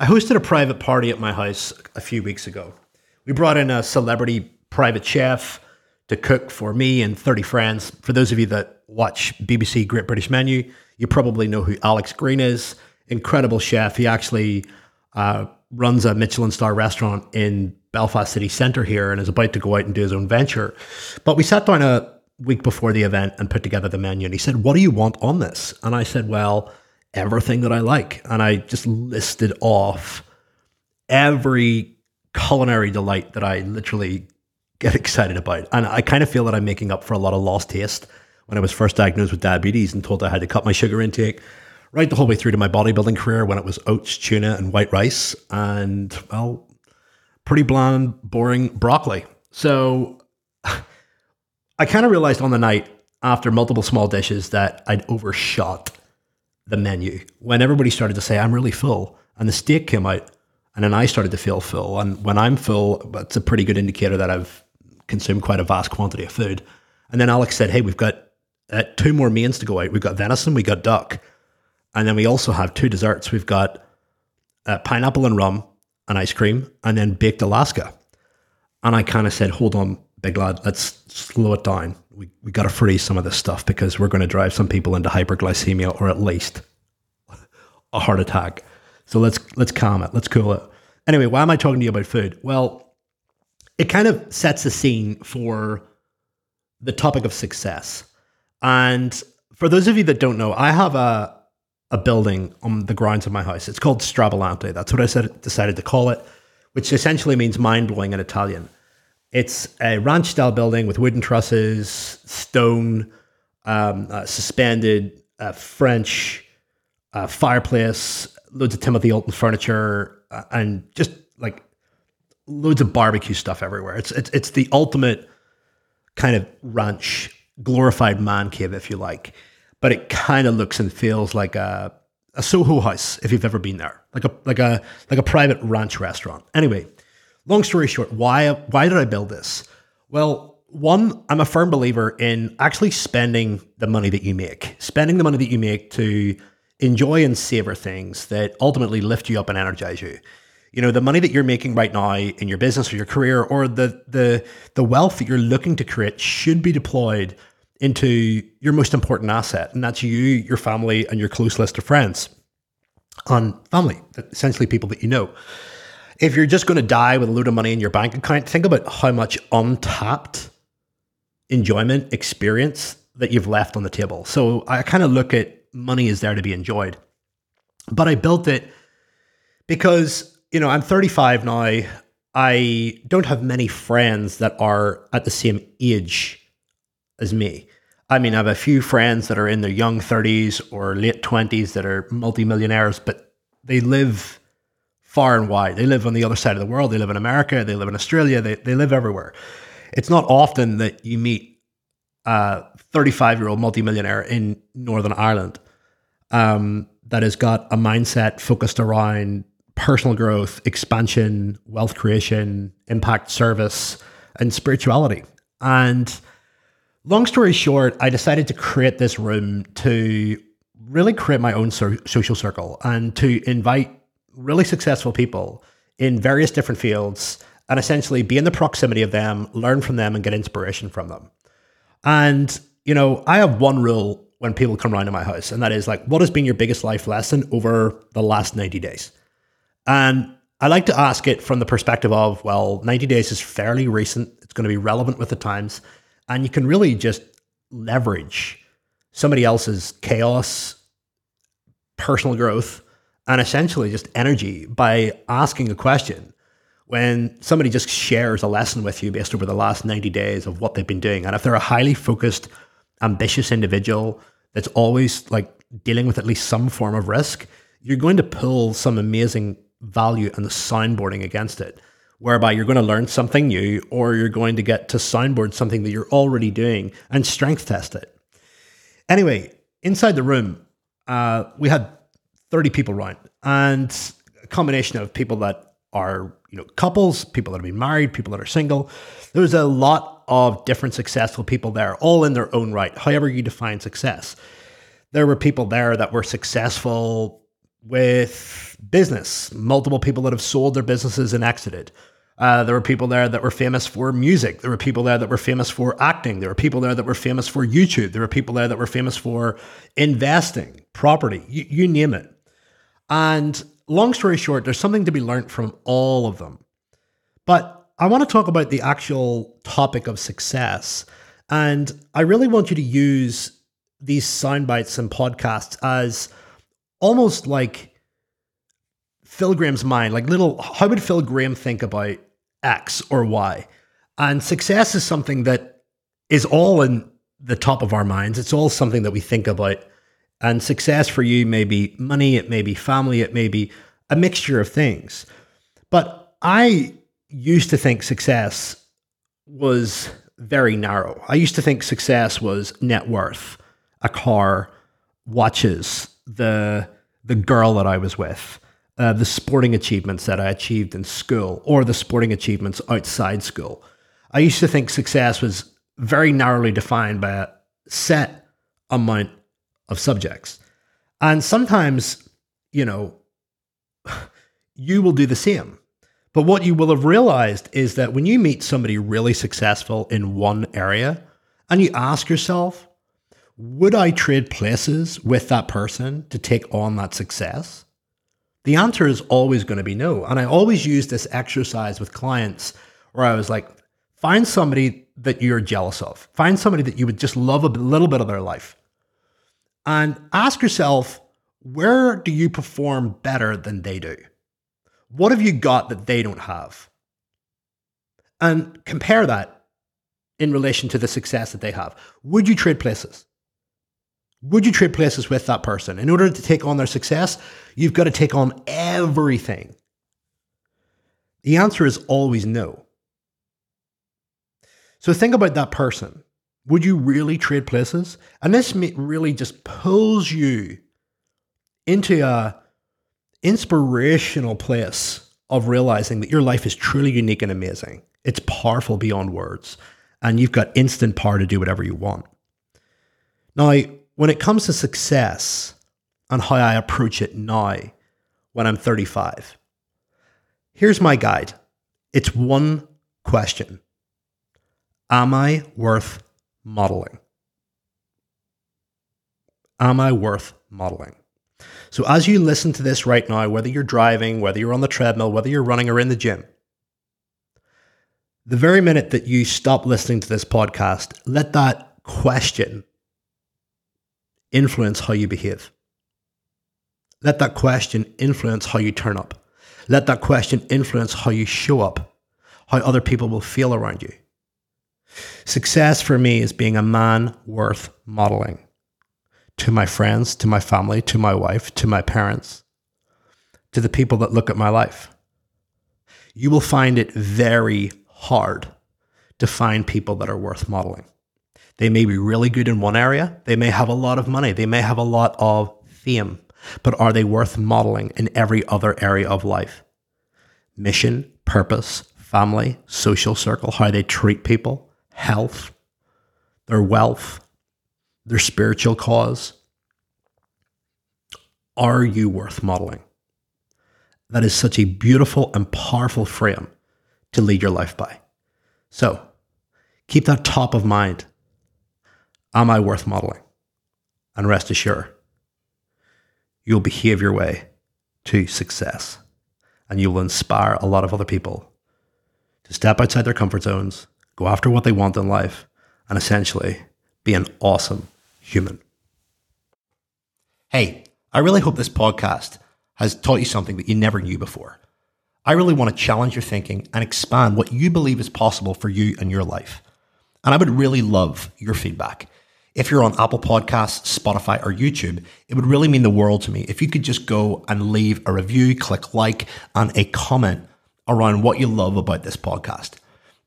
I hosted a private party at my house a few weeks ago. We brought in a celebrity private chef to cook for me and 30 friends. For those of you that watch BBC Great British Menu, you probably know who Alex Greene is. Incredible chef. He actually uh, runs a Michelin star restaurant in Belfast city centre here and is about to go out and do his own venture. But we sat down a week before the event and put together the menu. And he said, What do you want on this? And I said, Well, everything that I like. And I just listed off every culinary delight that I literally get excited about. And I kind of feel that I'm making up for a lot of lost taste when I was first diagnosed with diabetes and told I had to cut my sugar intake right the whole way through to my bodybuilding career when it was oats, tuna, and white rice. And, well, pretty bland, boring broccoli. So I kind of realized on the night after multiple small dishes that I'd overshot the menu when everybody started to say, I'm really full. And the steak came out, and then I started to feel full. And when I'm full, it's a pretty good indicator that I've consumed quite a vast quantity of food. And then Alex said, Hey, we've got uh, two more mains to go out. We've got venison, we got duck. And then we also have two desserts. We've got uh, pineapple and rum and ice cream, and then baked Alaska. And I kind of said, Hold on, big lad, let's slow it down we, we got to freeze some of this stuff because we're going to drive some people into hyperglycemia or at least a heart attack. So let's let's calm it. Let's cool it. Anyway, why am I talking to you about food? Well, it kind of sets the scene for the topic of success. And for those of you that don't know, I have a a building on the grounds of my house. It's called Stravolante. That's what I said, decided to call it, which essentially means mind blowing in Italian. It's a ranch style building with wooden trusses, stone, um, uh, suspended uh, French uh, fireplace, loads of Timothy Oulton furniture, uh, and just like loads of barbecue stuff everywhere. It's it's it's the ultimate kind of ranch, glorified man cave, if you like. But it kind of looks and feels like a a Soho house if you've ever been there, like a like a like a private ranch restaurant. Anyway, long story short, why why did I build this? Well, one, I'm a firm believer in actually spending the money that you make, spending the money that you make to enjoy and savor things that ultimately lift you up and energize you. You know, the money that you're making right now in your business or your career or the the the wealth that you're looking to create should be deployed into your most important asset, and that's you, your family, and your close list of friends. On family, essentially people that you know if you're just going to die with a load of money in your bank account, think about how much untapped enjoyment experience that you've left on the table. So I kind of look at money is there to be enjoyed. But I built it because, you know, I'm 35 now. I don't have many friends that are at the same age as me. I mean, I have a few friends that are in their young 30s or late 20s that are multimillionaires, but they live far and wide. They live on the other side of the world. They live in America. They live in Australia. They, they live everywhere. It's not often that you meet a 35 year old multimillionaire in Northern Ireland um, that has got a mindset focused around personal growth, expansion, wealth creation, impact service, and spirituality. And long story short, I decided to create this room to really create my own so- social circle and to invite really successful people in various different fields and essentially be in the proximity of them, learn from them, and get inspiration from them. And, you know, I have one rule when people come around to my house, and that is like, what has been your biggest life lesson over the last 90 days? And I like to ask it from the perspective of, well, 90 days is fairly recent, it's going to be relevant with the times, and you can really just leverage somebody else's chaos, personal growth, and essentially just energy by asking a question when somebody just shares a lesson with you based over the last 90 days of what they've been doing. And if they're a highly focused, ambitious individual that's always like dealing with at least some form of risk, you're going to pull some amazing value and the soundboarding against it, whereby you're going to learn something new or you're going to get to soundboard something that you're already doing and strength test it. Anyway, inside the room, uh, we had 30 people around and a combination of people that are you know couples people that have been married people that are single there's a lot of different successful people there all in their own right however you define success there were people there that were successful with business, multiple people that have sold their businesses and exited. Uh, there were people there that were famous for music. There were people there that were famous for acting. There were people there that were famous for YouTube. There were people there that were famous for investing, property, you, you name it. And long story short, there's something to be learned from all of them. But I want to talk about the actual topic of success. And I really want you to use these sound bites and podcasts as almost like Phil Graham's mind, like little, how would Phil Graham think about X or Y? And success is something that is all in the top of our minds. It's all something that we think about. And success for you may be money, it may be family, it may be a mixture of things. But I used to think success was very narrow. I used to think success was net worth, a car, watches, the the girl that I was with, uh, the sporting achievements that I achieved in school, or the sporting achievements outside school. I used to think success was very narrowly defined by a set amount of subjects. And sometimes, you know, you will do the same. But what you will have realized is that when you meet somebody really successful in one area and you ask yourself, would I trade places with that person to take on that success? The answer is always going to be no. And I always use this exercise with clients where I was like, find somebody that you're jealous of, find somebody that you would just love a little bit of their life, and ask yourself, where do you perform better than they do? What have you got that they don't have? And compare that in relation to the success that they have. Would you trade places? Would you trade places with that person? In order to take on their success, you've got to take on everything. The answer is always no. So think about that person. Would you really trade places? And this really just pulls you into a inspirational place of realizing that your life is truly unique and amazing. It's powerful beyond words, and you've got instant power to do whatever you want. Now, when it comes to success and how I approach it now when I'm 35, here's my guide it's one question Am I worth modeling? Am I worth modeling? So, as you listen to this right now, whether you're driving, whether you're on the treadmill, whether you're running or in the gym, the very minute that you stop listening to this podcast, let that question influence how you behave. Let that question influence how you turn up. Let that question influence how you show up, how other people will feel around you. Success for me is being a man worth modeling to my friends, to my family, to my wife, to my parents, to the people that look at my life. You will find it very hard to find people that are worth modeling. They may be really good in one area, they may have a lot of money, they may have a lot of fame, but are they worth modeling in every other area of life? Mission, purpose, family, social circle, how they treat people, health, their wealth, their spiritual cause? Are you worth modeling? That is such a beautiful and powerful frame to lead your life by. So keep that top of mind. Am I worth modeling? And rest assured, you'll behave your way to success and you will inspire a lot of other people to step outside their comfort zones, go after what they want in life, and essentially be an awesome human. Hey, I really hope this podcast has taught you something that you never knew before. I really want to challenge your thinking and expand what you believe is possible for you and your life. And I would really love your feedback. If you're on Apple Podcasts, Spotify, or YouTube, it would really mean the world to me if you could just go and leave a review, click like, and a comment around what you love about this podcast.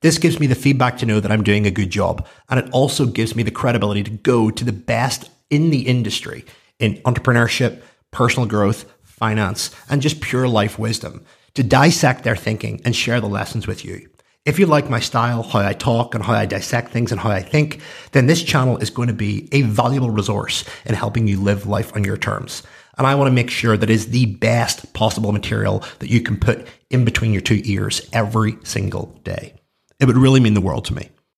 This gives me the feedback to know that I'm doing a good job. And it also gives me the credibility to go to the best in the industry in entrepreneurship, personal growth, finance, and just pure life wisdom to dissect their thinking and share the lessons with you. If you like my style, how I talk and how I dissect things and how I think, then this channel is going to be a valuable resource in helping you live life on your terms. And I want to make sure that is the best possible material that you can put in between your two ears every single day. It would really mean the world to me.